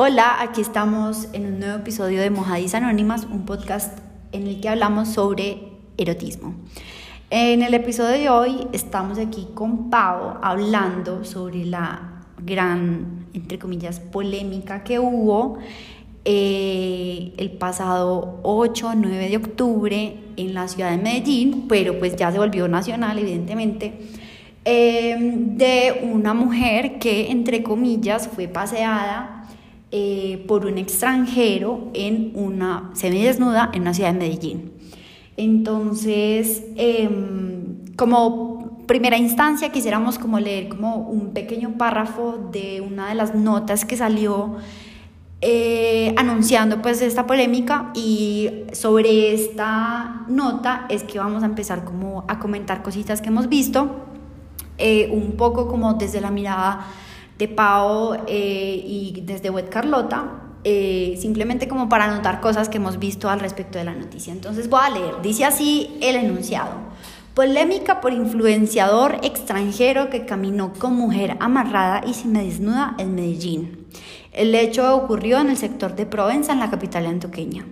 Hola, aquí estamos en un nuevo episodio de Mojadis Anónimas, un podcast en el que hablamos sobre erotismo. En el episodio de hoy estamos aquí con Pau hablando sobre la gran, entre comillas, polémica que hubo eh, el pasado 8, 9 de octubre en la ciudad de Medellín, pero pues ya se volvió nacional, evidentemente, eh, de una mujer que, entre comillas, fue paseada eh, por un extranjero en una semidesnuda en una ciudad de Medellín. Entonces, em, como primera instancia quisiéramos como leer como un pequeño párrafo de una de las notas que salió eh, anunciando pues esta polémica y sobre esta nota es que vamos a empezar como a comentar cositas que hemos visto, eh, un poco como desde la mirada de Pau eh, y desde Wet Carlota, simplemente como para anotar cosas que hemos visto al respecto de la noticia. Entonces voy a leer, dice así el enunciado. Polémica por influenciador extranjero que caminó con mujer amarrada y sin desnuda en Medellín. El hecho ocurrió en el sector de Provenza, en la capital antioqueña.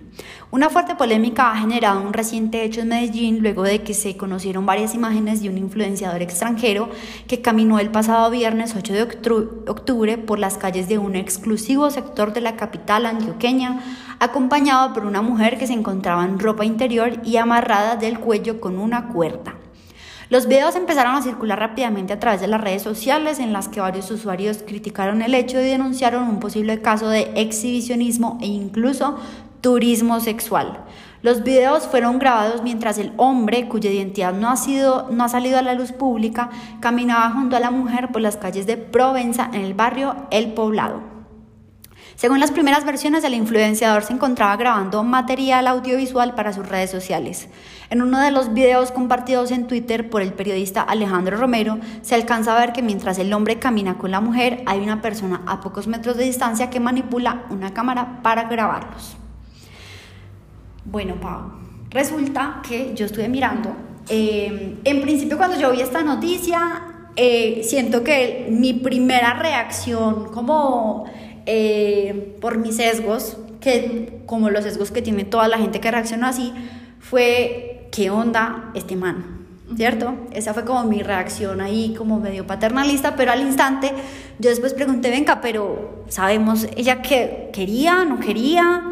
Una fuerte polémica ha generado un reciente hecho en Medellín luego de que se conocieron varias imágenes de un influenciador extranjero que caminó el pasado viernes 8 de octubre por las calles de un exclusivo sector de la capital antioqueña, acompañado por una mujer que se encontraba en ropa interior y amarrada del cuello con una cuerda. Los videos empezaron a circular rápidamente a través de las redes sociales en las que varios usuarios criticaron el hecho y denunciaron un posible caso de exhibicionismo e incluso turismo sexual. Los videos fueron grabados mientras el hombre, cuya identidad no ha, sido, no ha salido a la luz pública, caminaba junto a la mujer por las calles de Provenza en el barrio El Poblado. Según las primeras versiones, el influenciador se encontraba grabando material audiovisual para sus redes sociales. En uno de los videos compartidos en Twitter por el periodista Alejandro Romero, se alcanza a ver que mientras el hombre camina con la mujer, hay una persona a pocos metros de distancia que manipula una cámara para grabarlos. Bueno, Pau, resulta que yo estuve mirando. Eh, en principio, cuando yo vi esta noticia, eh, siento que mi primera reacción como eh, por mis sesgos, que como los sesgos que tiene toda la gente que reaccionó así, fue, ¿qué onda este man? ¿Cierto? Esa fue como mi reacción ahí, como medio paternalista, pero al instante yo después pregunté, venga, pero sabemos ella que quería, no quería,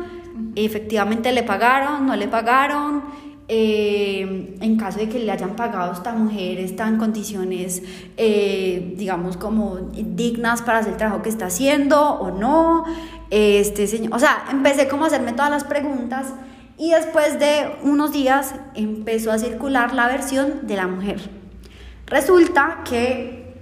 efectivamente le pagaron, no le pagaron, eh, en caso de que le hayan pagado a esta mujer, está en condiciones, eh, digamos, como dignas para hacer el trabajo que está haciendo o no. Este señor, o sea, empecé como a hacerme todas las preguntas y después de unos días empezó a circular la versión de la mujer. Resulta que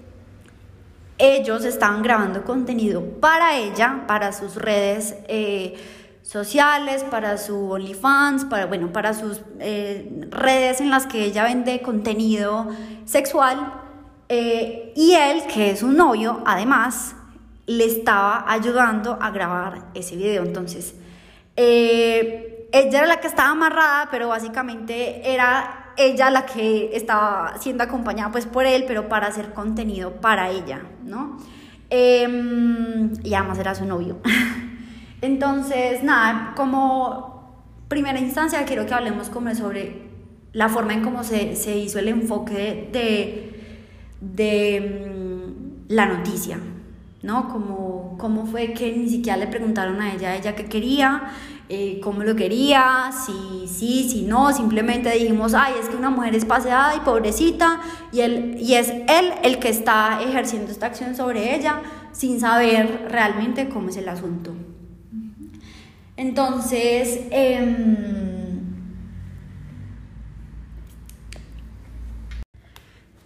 ellos estaban grabando contenido para ella, para sus redes. Eh, sociales, para su OnlyFans, para, bueno, para sus eh, redes en las que ella vende contenido sexual. Eh, y él, que es un novio, además, le estaba ayudando a grabar ese video. Entonces, ella era la que estaba amarrada, pero básicamente era ella la que estaba siendo acompañada pues por él, pero para hacer contenido para ella, ¿no? Em, y además era su novio. Entonces, nada, como primera instancia quiero que hablemos como sobre la forma en cómo se, se hizo el enfoque de, de, mm, la noticia, ¿no? Como, cómo fue que ni siquiera le preguntaron a ella, ella qué quería, eh, cómo lo quería, si sí, si no, simplemente dijimos, ay, es que una mujer es paseada y pobrecita, y, él, y es él el que está ejerciendo esta acción sobre ella sin saber realmente cómo es el asunto. Entonces, em,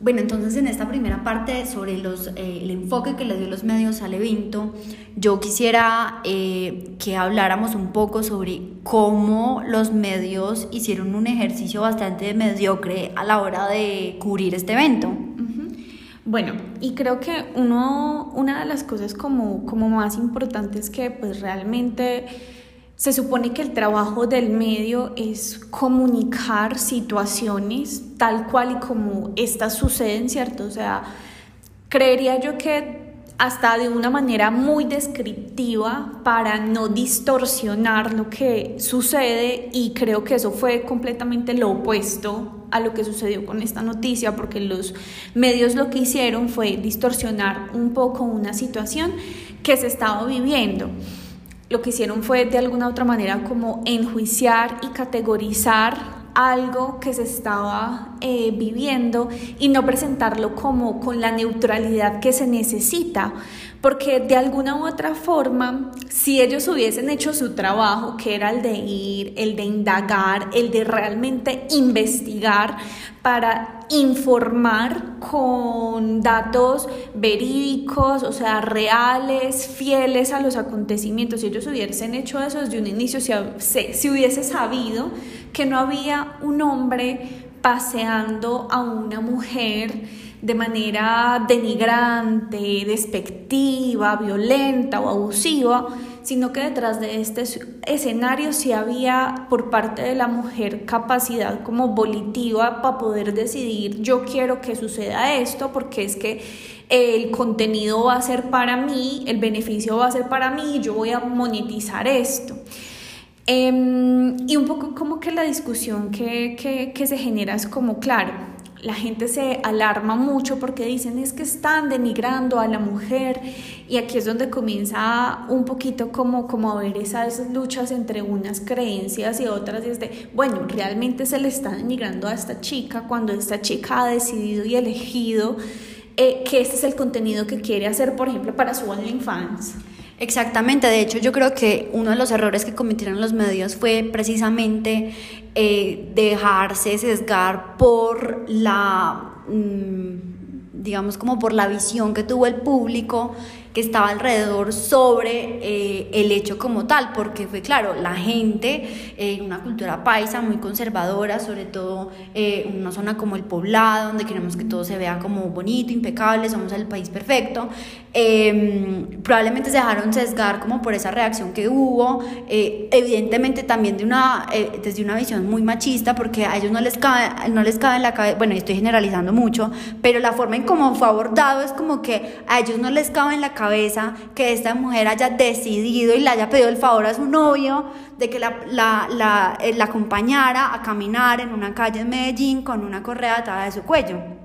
bueno, entonces en esta primera parte sobre eh, el enfoque que le dio los medios al evento, yo quisiera eh, que habláramos un poco sobre cómo los medios hicieron un ejercicio bastante mediocre a la hora de cubrir este evento. Bueno, y creo que uno, una de las cosas como, como más importantes que pues realmente se supone que el trabajo del medio es comunicar situaciones tal cual y como estas suceden, ¿cierto? O sea, creería yo que hasta de una manera muy descriptiva para no distorsionar lo que sucede y creo que eso fue completamente lo opuesto a lo que sucedió con esta noticia porque los medios lo que hicieron fue distorsionar un poco una situación que se estaba viviendo. Lo que hicieron fue de alguna otra manera como enjuiciar y categorizar algo que se estaba eh, viviendo y no presentarlo como con la neutralidad que se necesita, porque de alguna u otra forma, si ellos hubiesen hecho su trabajo, que era el de ir, el de indagar, el de realmente investigar para informar con datos verídicos, o sea, reales, fieles a los acontecimientos, si ellos hubiesen hecho eso desde un inicio, si, si hubiese sabido que no había un hombre paseando a una mujer de manera denigrante, despectiva, violenta o abusiva, sino que detrás de este escenario sí había por parte de la mujer capacidad como volitiva para poder decidir yo quiero que suceda esto porque es que el contenido va a ser para mí, el beneficio va a ser para mí, yo voy a monetizar esto. Em, y un poco como que la discusión que, que, que, se genera es como, claro, la gente se alarma mucho porque dicen es que están denigrando a la mujer y aquí es donde comienza un poquito como, como a ver esas luchas entre unas creencias y otras y es de, bueno, realmente se le está denigrando a esta chica cuando esta chica ha decidido y elegido eh, que este es el contenido que quiere hacer, por ejemplo, para su OnlyFans. Exactamente, de hecho yo creo que uno de los errores que cometieron los medios fue precisamente eh, dejarse sesgar por la, mm, digamos como por la visión que tuvo el público que estaba alrededor sobre eh, el hecho como tal, porque fue claro, la gente en una cultura paisa muy conservadora, sobre todo en una zona como el poblado, donde queremos que todo se vea como bonito, impecable, somos el país perfecto, Em, probablemente se dejaron sesgar como por esa reacción que hubo, eh, evidentemente también de una, eh, desde una visión muy machista, porque a ellos no les cabe, no les cabe en la cabeza, bueno, estoy generalizando mucho, pero la forma en cómo fue abordado es como que a ellos no les cabe en la cabeza que esta mujer haya decidido y le haya pedido el favor a su novio de que la, la, la, eh, la acompañara a caminar en una calle en Medellín con una correa atada de su cuello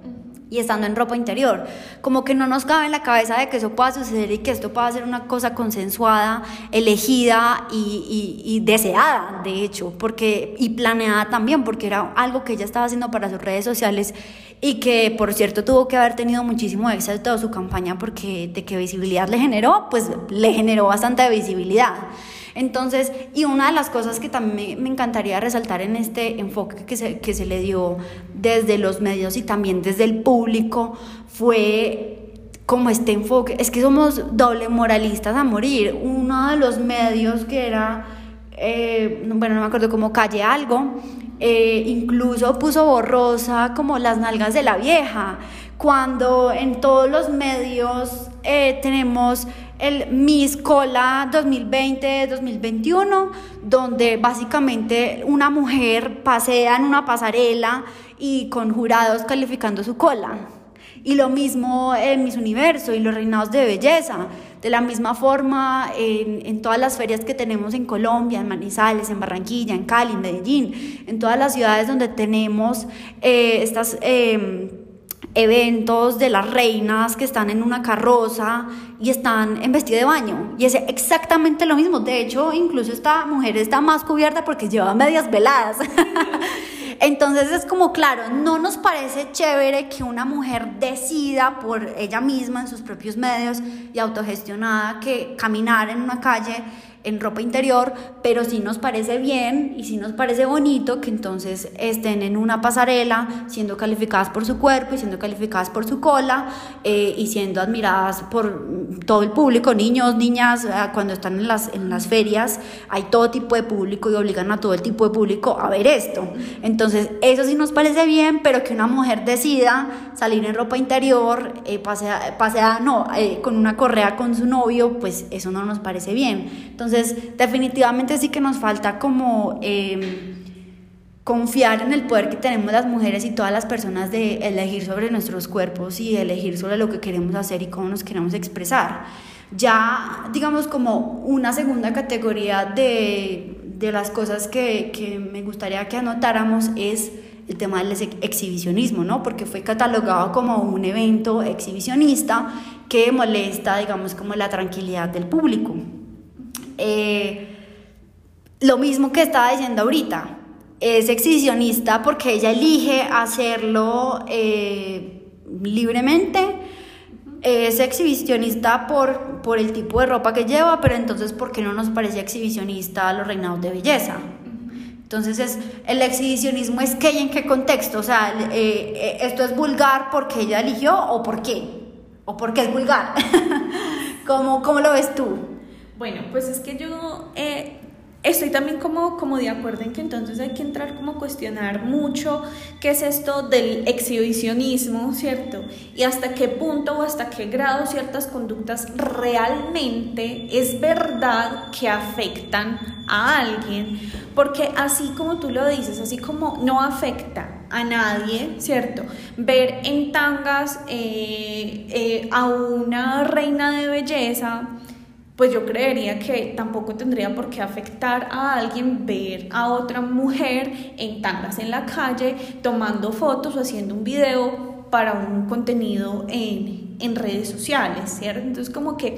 y estando en ropa interior. Como que no nos cabe en la cabeza de que eso pueda suceder y que esto pueda ser una cosa consensuada, elegida y, y, deseada, de hecho, porque, y planeada también, porque era algo que ella estaba haciendo para sus redes sociales y que, por cierto, tuvo que haber tenido muchísimo éxito su campaña porque de qué visibilidad le generó, pues le generó bastante visibilidad. Entonces, y una de las cosas que también me, encantaría resaltar en este enfoque que se, que se le dio desde los medios y también desde el público fue como este enfoque, es que somos doble moralistas a morir. Uno de los medios que era, eh, bueno, no me acuerdo cómo Calle Algo, eh, incluso puso borrosa como las nalgas de la vieja, cuando en todos los medios eh, tenemos el Miss Cola 2020-2021, donde básicamente una mujer pasea en una pasarela y con jurados calificando su cola. Y lo mismo en Miss Universo y los reinados de belleza. De la misma forma, en, todas las ferias que tenemos en Colombia, en Manizales, en Barranquilla, en Cali, en Medellín, en todas las ciudades donde tenemos eh. Eh, eventos de las reinas que están en una carroza y están en vestido de baño. Y es exactamente lo mismo. De hecho, incluso esta mujer está más cubierta porque lleva medias veladas. Entonces es como, claro, no nos parece chévere que una mujer decida por ella misma en sus propios medios y autogestionada que caminar en una calle en ropa interior, pero sí nos parece bien y sí nos parece bonito que entonces estén en una pasarela siendo calificadas por su cuerpo y siendo calificadas por su cola eh, y siendo admiradas por todo el público, niños, niñas, cuando están en las, en las ferias hay todo tipo de público y obligan a todo el tipo de público a ver esto. Entonces eso sí nos parece bien, pero que una mujer decida salir en ropa interior, eh, pasea, no, eh, con una correa con su novio, pues eso no nos parece bien. Definitivamente sí que nos falta como... Em, confiar en el poder que tenemos las mujeres y todas las personas de elegir sobre nuestros cuerpos y elegir sobre lo que queremos hacer y cómo nos queremos expresar. Ya, digamos, como una segunda categoría de, de las cosas que, que me gustaría que anotáramos es el tema del exhibicionismo, ¿no? Porque fue catalogado como un evento exhibicionista que molesta, digamos, como la tranquilidad del público. Eh, lo mismo que estaba diciendo ahorita, es exhibicionista porque ella elige hacerlo eh, libremente, es exhibicionista por, por el tipo de ropa que lleva, pero entonces, ¿por qué no nos parece exhibicionista los reinados de belleza? Entonces, es, el exhibicionismo es qué y en qué contexto. O sea, eh, esto es vulgar porque ella eligió o por qué. O porque es vulgar. ¿Cómo, ¿Cómo, lo ves tú? Bueno, pues es que yo eh, Estoy también como, como de acuerdo en que entonces hay que entrar como a cuestionar mucho qué es esto del exhibicionismo, ¿cierto? Y hasta qué punto o hasta qué grado ciertas conductas realmente es verdad que afectan a alguien, porque así como tú lo dices, así como no afecta a nadie, ¿cierto? Ver en tangas eh, eh, a una reina de belleza, pues yo creería que tampoco tendría por qué afectar a alguien ver a otra mujer en tangas en la calle tomando fotos o haciendo un video para un contenido en, en redes sociales, ¿cierto? Entonces como que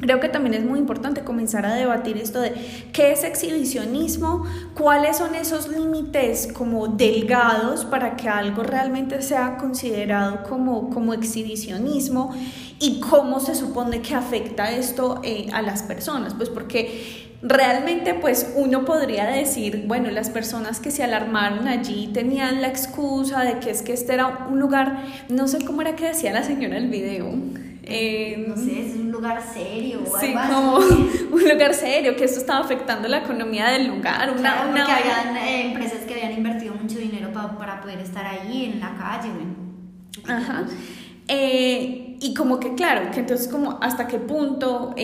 Creo que también es muy importante comenzar a debatir esto de qué es exhibicionismo, cuáles son esos límites como delgados para que algo realmente sea considerado como, como exhibicionismo y cómo se supone que afecta esto eh, a las personas. Pues porque realmente pues uno podría decir, bueno, las personas que se alarmaron allí tenían la excusa de que es que este era un lugar, no sé cómo era que decía la señora el video no sé, es un lugar serio. O sí, como un lugar serio, que esto estaba afectando la economía del lugar. Una, una porque habían eh, empresas que habían invertido mucho dinero para poder estar ahí en la calle. Ajá. Eh, y como que claro, que entonces como hasta qué punto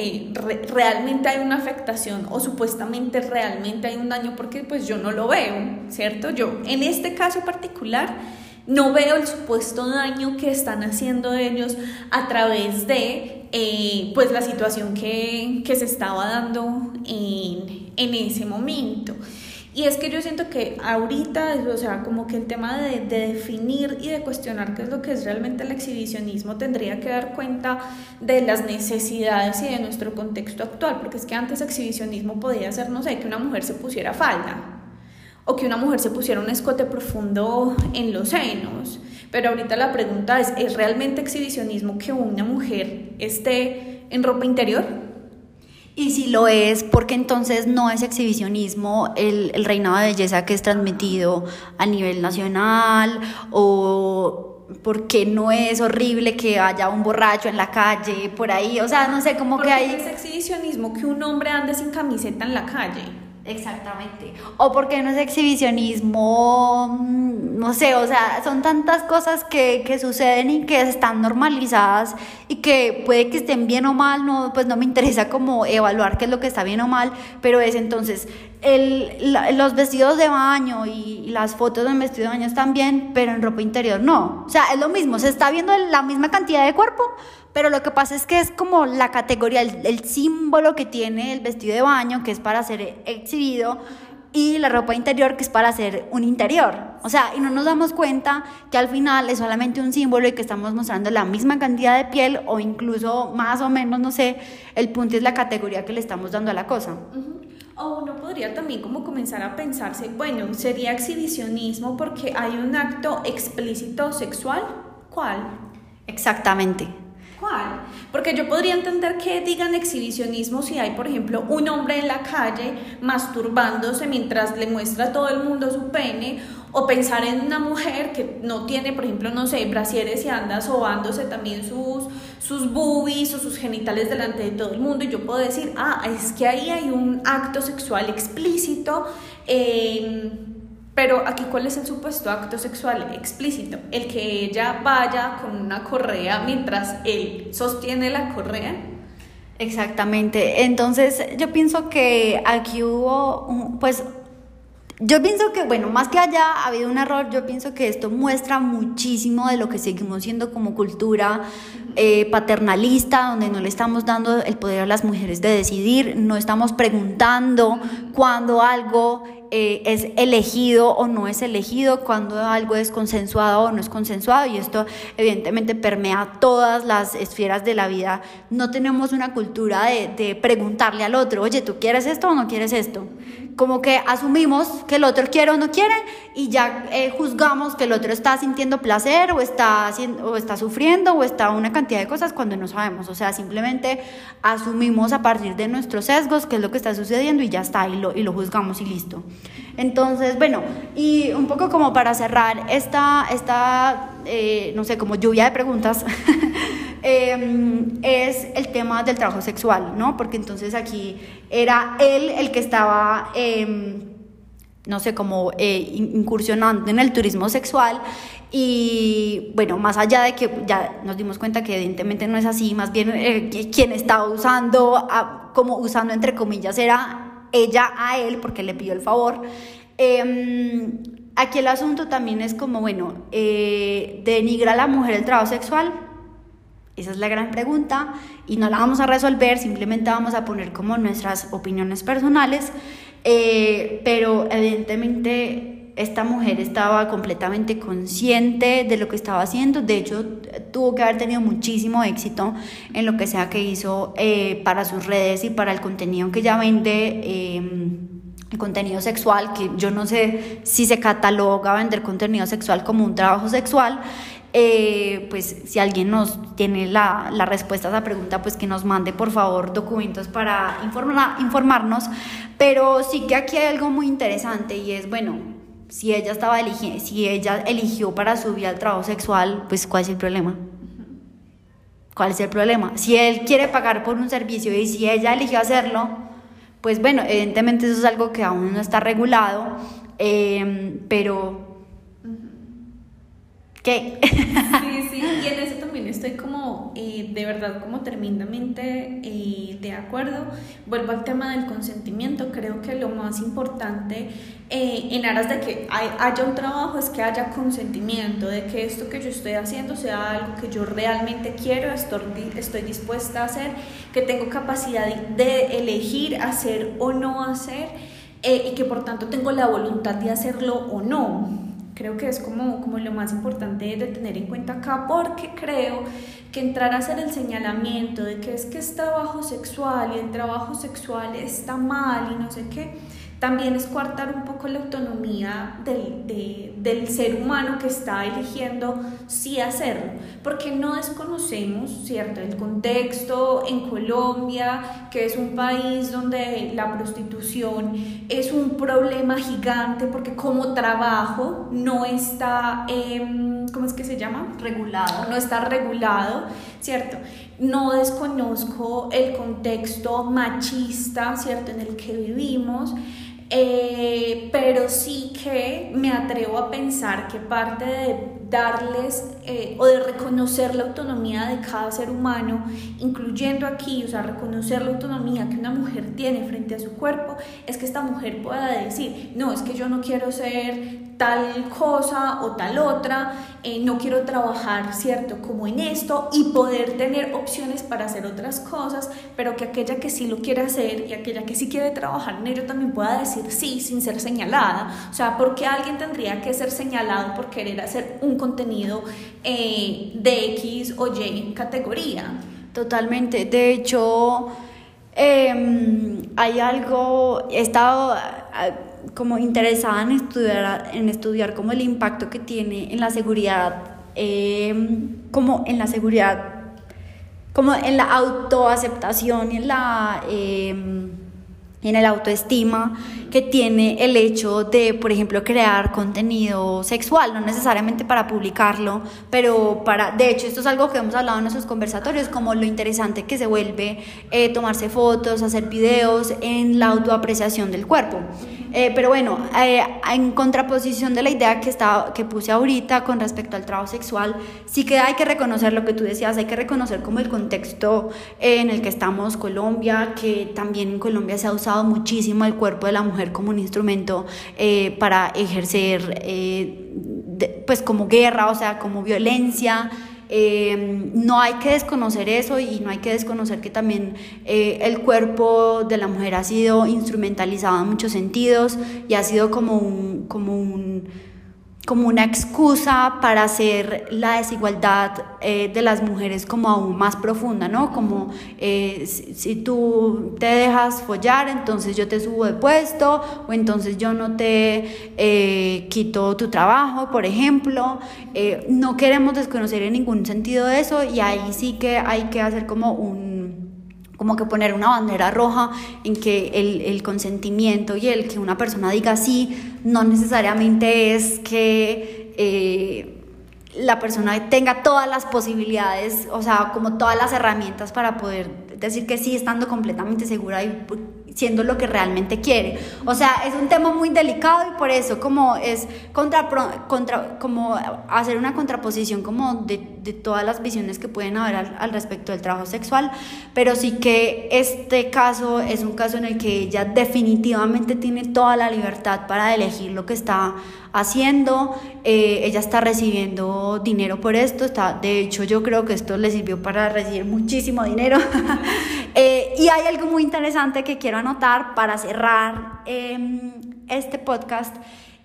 realmente hay una afectación o supuestamente realmente hay un daño porque pues yo no lo veo, ¿cierto? Yo en este caso particular no veo el supuesto daño que están haciendo ellos a través de eh, pues la situación que, se estaba dando en, ese momento. Y es que yo siento que ahorita, o sea, como que el tema de, de, definir y de cuestionar qué es lo que es realmente el exhibicionismo tendría que dar cuenta de las necesidades y de nuestro contexto actual, porque es que antes exhibicionismo podía ser, no sé, que una mujer se pusiera falda, o que una mujer se pusiera un escote profundo en los senos. Pero ahorita la pregunta es, ¿es realmente exhibicionismo que una mujer esté en ropa interior? Y si lo es, ¿por qué entonces no es exhibicionismo el, el reinado de belleza que es transmitido a nivel nacional? ¿O por qué no es horrible que haya un borracho en la calle, por ahí? O sea, no sé, cómo que hay... es exhibicionismo que un hombre ande sin camiseta en la calle? Exactamente. O porque no es exhibicionismo, mm, no sé, o sea, son tantas cosas que, que, suceden y que están normalizadas y que puede que estén bien o mal, no, pues no me interesa como evaluar qué es lo que está bien o mal, pero es entonces el, los vestidos de baño y las fotos del vestido de baño están bien, pero en ropa interior no. O sea, es lo mismo, se está viendo la misma cantidad de cuerpo, pero lo que pasa es que es como la categoría, el, símbolo que tiene el vestido de baño, que es para ser exhibido, y la ropa interior, que es para ser un interior. O sea, y no nos damos cuenta que al final es solamente un símbolo y que estamos mostrando la misma cantidad de piel o incluso más o menos, no sé, el punto es la categoría que le estamos dando a la cosa. O uno podría también como comenzar a pensarse, bueno, sería exhibicionismo porque hay un acto explícito sexual. ¿Cuál? Exactamente. Porque yo podría entender que digan exhibicionismo si hay, por ejemplo, un hombre en la calle masturbándose mientras le muestra a todo el mundo su pene, o pensar en una mujer que no tiene, por ejemplo, no sé, brasieres y anda sobándose también sus, sus boobies o sus genitales delante de todo el mundo, y yo puedo decir, ah, es que ahí hay un acto sexual explícito. Eh, pero aquí, ¿cuál es el supuesto acto sexual explícito? El que ella vaya con una correa mientras él sostiene la correa. Exactamente. Entonces, yo pienso que aquí hubo, pues, Yo pienso que, bueno, más que haya habido un error, yo pienso que esto muestra muchísimo de lo que seguimos siendo como cultura eh, paternalista, donde no le estamos dando el poder a las mujeres de decidir, no estamos preguntando cuando algo eh, es elegido o no es elegido, cuando algo es consensuado o no es consensuado, y esto evidentemente permea todas las esferas de la vida. No tenemos una cultura de, de preguntarle al otro, oye, ¿tú quieres esto o no quieres esto? Como que asumimos que el otro quiere o no quiere y ya eh, juzgamos que el otro está sintiendo placer o está, o está sufriendo o está una cantidad de cosas cuando no sabemos. O sea, simplemente asumimos a partir de nuestros sesgos qué es lo que está sucediendo y ya está, y lo, y lo juzgamos y listo. Entonces, bueno, y un poco como para cerrar esta, esta eh, no sé, como lluvia de preguntas. Em, es el tema del trabajo sexual, ¿no? Porque entonces aquí era él el que estaba, em, no sé, como eh, incursionando en el turismo sexual y bueno, más allá de que ya nos dimos cuenta que evidentemente no es así, más bien eh, quien estaba usando, como usando entre comillas, era ella a él porque le pidió el favor. Em, aquí el asunto también es como, bueno, eh, denigra a la mujer el trabajo sexual, esa es la gran pregunta y no la vamos a resolver, simplemente vamos a poner como nuestras opiniones personales, eh, pero evidentemente esta mujer estaba completamente consciente de lo que estaba haciendo, de hecho tuvo que haber tenido muchísimo éxito en lo que sea que hizo eh, para sus redes y para el contenido que ella vende. Contenido sexual, que yo no sé si se cataloga vender contenido sexual como un trabajo sexual, eh, pues si alguien nos tiene la, la, respuesta a esa pregunta, pues que nos mande por favor documentos para informarnos. Pero sí que aquí hay algo muy interesante y es, bueno, si ella estaba si ella eligió para su vida el trabajo sexual, pues ¿cuál es el problema? ¿Cuál es el problema? Si él quiere pagar por un servicio y si ella eligió hacerlo, pues bueno, evidentemente eso es algo que aún no está regulado, eh, pero Sí, sí, y en eso también estoy como, eh, de verdad, como tremendamente eh, de acuerdo. Vuelvo al tema del consentimiento, creo que lo más importante eh, en aras de que haya un trabajo es que haya consentimiento, de que esto que yo estoy haciendo sea algo que yo realmente quiero, estoy, estoy dispuesta a hacer, que tengo capacidad de elegir hacer o no hacer y que por tanto tengo la voluntad de hacerlo o no. Creo que es como, como lo más importante de tener en cuenta acá porque creo que entrar a hacer el señalamiento de que es que es trabajo sexual y el trabajo sexual está mal y no sé qué, también es coartar un poco la autonomía del, del, ser humano que está eligiendo sí hacerlo, porque no desconocemos, ¿cierto?, el contexto en Colombia, que es un país donde la prostitución es un problema gigante, porque como trabajo no está, eh, ¿cómo es que se llama? Regulado. No está regulado, ¿cierto? No desconozco el contexto machista, ¿cierto?, en el que vivimos. Eh, pero sí que me atrevo a pensar que parte de darles eh, o de reconocer la autonomía de cada ser humano, incluyendo aquí, o sea, reconocer la autonomía que una mujer tiene frente a su cuerpo, es que esta mujer pueda decir, no, es que yo no quiero ser tal cosa o tal otra, eh, no quiero trabajar, ¿cierto? Como en esto y poder tener opciones para hacer otras cosas, pero que aquella que sí lo quiere hacer y aquella que sí quiere trabajar en ello también pueda decir sí sin ser señalada. O sea, porque alguien tendría que ser señalado por querer hacer un contenido eh, de X o Y categoría. Totalmente. De hecho, em, hay algo, he estado como interesada en estudiar, en estudiar como el impacto que tiene en la seguridad, em, como en la seguridad, como en la autoaceptación y en la... Em, en el autoestima que tiene el hecho de, por ejemplo, crear contenido sexual, no necesariamente para publicarlo, pero para, de hecho, esto es algo que hemos hablado en nuestros conversatorios, como lo interesante que se vuelve eh, tomarse fotos, hacer videos en la autoapreciación del cuerpo. Eh, pero bueno, eh, en contraposición de la idea que, estaba, que puse ahorita con respecto al trabajo sexual, sí que hay que reconocer lo que tú decías, hay que reconocer como el contexto en el que estamos, Colombia, que también en Colombia se ha usado muchísimo el cuerpo de la mujer como un instrumento para ejercer, pues como guerra, o sea, como violencia. Eh, no hay que desconocer eso y no hay que desconocer que también eh, el cuerpo de la mujer ha sido instrumentalizado en muchos sentidos y ha sido como un, como un como una excusa para hacer la desigualdad eh, de las mujeres como aún más profunda, ¿no? Como eh, si, tú te dejas follar, entonces yo te subo de puesto, o entonces yo no te eh, quito tu trabajo, por ejemplo. no queremos desconocer en ningún sentido eso y ahí sí que hay que hacer como un como que poner una bandera roja en que el, consentimiento y el que una persona diga sí no necesariamente es que eh, la persona tenga todas las posibilidades, o sea, como todas las herramientas para poder decir que sí estando completamente segura y siendo lo que realmente quiere. O sea, es un tema muy delicado y por eso como es contra, contra como hacer una contraposición como de, de todas las visiones que pueden haber al, al, respecto del trabajo sexual, pero sí que este caso es un caso en el que ella definitivamente tiene toda la libertad para elegir lo que está haciendo, eh, ella está recibiendo dinero por esto, está, de hecho yo creo que esto le sirvió para recibir muchísimo dinero. eh, y hay algo muy interesante que quiero anotar para cerrar eh, este podcast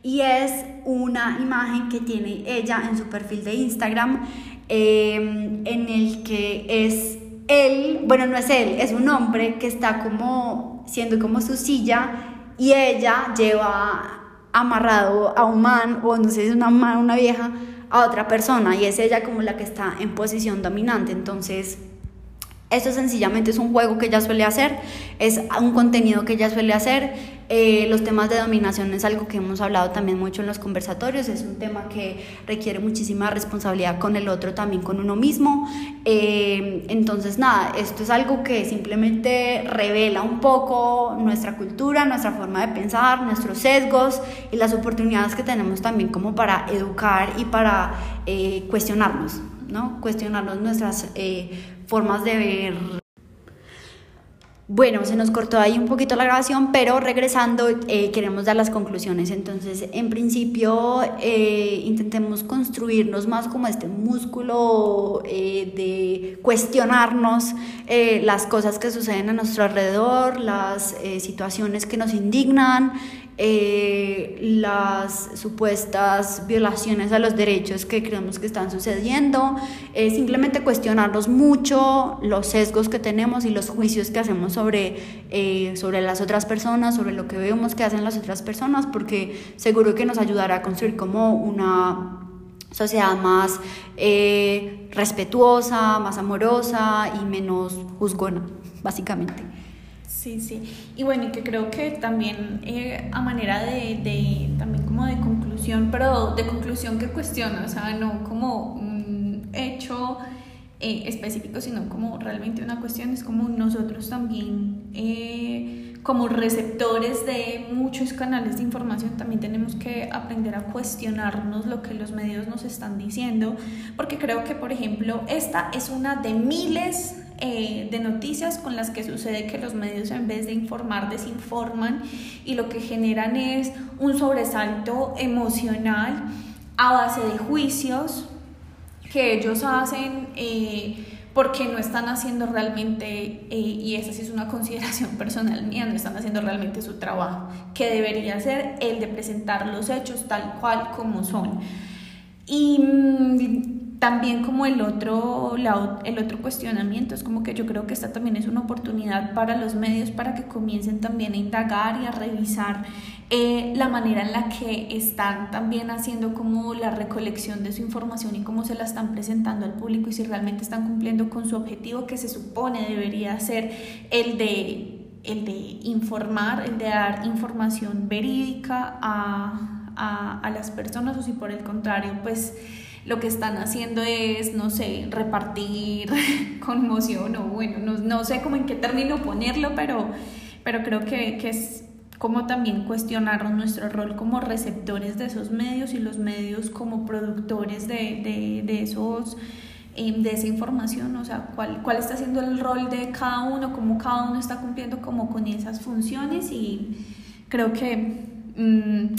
y es una imagen que tiene ella en su perfil de Instagram em, en el que es él, bueno, no es él, es un hombre que está como siendo como su silla y ella lleva amarrado a un man o no sé si es una man una vieja a otra persona y es ella como la que está en posición dominante. Entonces esto sencillamente es un juego que ella suele hacer, es un contenido que ella suele hacer. Eh, los temas de dominación es algo que hemos hablado también mucho en los conversatorios, es un tema que requiere muchísima responsabilidad con el otro, también con uno mismo. Eh, entonces, nada, esto es algo que simplemente revela un poco nuestra cultura, nuestra forma de pensar, nuestros sesgos y las oportunidades que tenemos también como para educar y para eh, cuestionarnos, ¿no? Cuestionarnos nuestras formas de ver. Bueno, se nos cortó ahí un poquito la grabación, pero regresando eh, queremos dar las conclusiones. Entonces, en principio, eh, intentemos construirnos más como este músculo eh, de cuestionarnos las cosas que suceden a nuestro alrededor, las situaciones que nos indignan, eh, las supuestas violaciones a los derechos que creemos que están sucediendo, eh, simplemente cuestionarnos mucho los sesgos que tenemos y los juicios que hacemos sobre, eh, sobre las otras personas, sobre lo que vemos que hacen las otras personas, porque seguro que nos ayudará a construir como una sociedad más respetuosa, más amorosa y menos juzgona, básicamente. Sí, sí. Y bueno, y que creo que también eh, a manera de, de, también como de conclusión, pero de conclusión que cuestiona, o sea, no como un hecho eh, específico, sino como realmente una cuestión, es como nosotros también, eh, como receptores de muchos canales de información, también tenemos que aprender a cuestionarnos lo que los medios nos están diciendo, porque creo que, por ejemplo, esta es una de miles eh, de noticias con las que sucede que los medios en vez de informar desinforman y lo que generan es un sobresalto emocional a base de juicios que ellos hacen eh, porque no están haciendo realmente, eh, y esa sí es una consideración personal mía, no están haciendo realmente su trabajo, que debería ser el de presentar los hechos tal cual como son. Y mm, también como el otro, el otro cuestionamiento es como que yo creo que esta también es una oportunidad para los medios para que comiencen también a indagar y a revisar eh, la manera en la que están también haciendo como la recolección de su información y cómo se la están presentando al público y si realmente están cumpliendo con su objetivo que se supone debería ser el de, el de informar, el de dar información verídica a, a, las personas o si por el contrario pues lo que están haciendo es, no sé, repartir conmoción o bueno, no, no sé cómo en qué término ponerlo, pero, pero creo que, que, es como también cuestionarnos nuestro rol como receptores de esos medios y los medios como productores de, de, esos em, de esa información, o sea, cuál, cuál está siendo el rol de cada uno, cómo cada uno está cumpliendo como con esas funciones y creo que mm,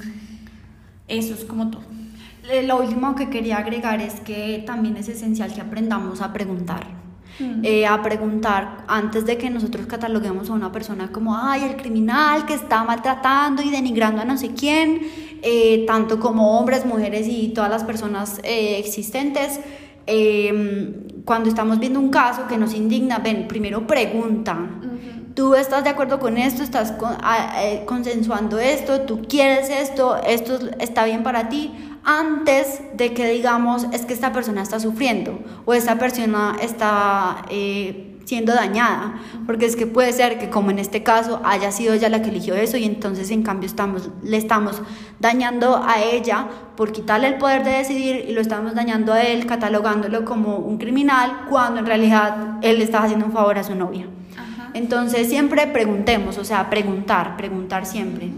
eso es como todo. Eh, lo último que quería agregar es que también es esencial que aprendamos a preguntar. Mm. Eh, a preguntar antes de que nosotros cataloguemos a una persona como, ay, el criminal que está maltratando y denigrando a no sé quién, eh, tanto como hombres, mujeres y todas las personas existentes. Em, cuando estamos viendo un caso que nos indigna, ven, primero pregunta. ¿Tú estás de acuerdo con esto? ¿Estás consensuando esto? ¿Tú quieres esto? ¿Esto está bien para ti? Antes de que digamos es que esta persona está sufriendo o esta persona está eh, siendo dañada, porque es que puede ser que como en este caso haya sido ella la que eligió eso y entonces en cambio estamos, le estamos dañando a ella por quitarle el poder de decidir y lo estamos dañando a él catalogándolo como un criminal cuando en realidad él le está haciendo un favor a su novia. Entonces siempre preguntemos, o sea, preguntar, preguntar siempre.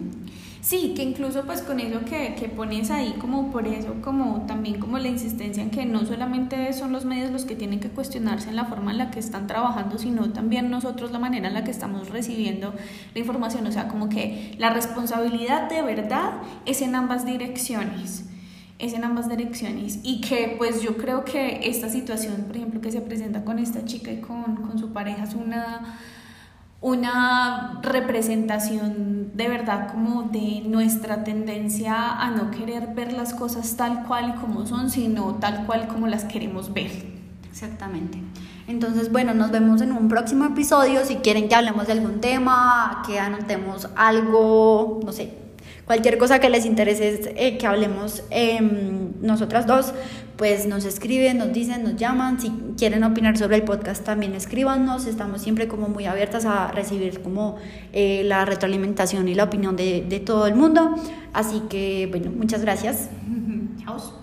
Sí, que incluso pues con eso que, que, pones ahí, como por eso, como también como la insistencia en que no solamente son los medios los que tienen que cuestionarse en la forma en la que están trabajando, sino también nosotros la manera en la que estamos recibiendo la información, o sea, como que la responsabilidad de verdad es en ambas direcciones es en ambas direcciones. Y que pues yo creo que esta situación, por ejemplo, que se presenta con esta chica y con, con su pareja es una una representación de verdad como de nuestra tendencia a no querer ver las cosas tal cual y como son, sino tal cual como las queremos ver. Exactamente. Entonces, bueno, nos vemos en un próximo episodio. Si quieren que hablemos de algún tema, que anotemos algo, no sé, cualquier cosa que les interese eh, que hablemos eh, nosotras dos, pues nos escriben, nos dicen, nos llaman. Si quieren opinar sobre el podcast, también escríbanos. Estamos siempre como muy abiertas a recibir como eh, la retroalimentación y la opinión de, de todo el mundo. Así que, bueno, muchas gracias.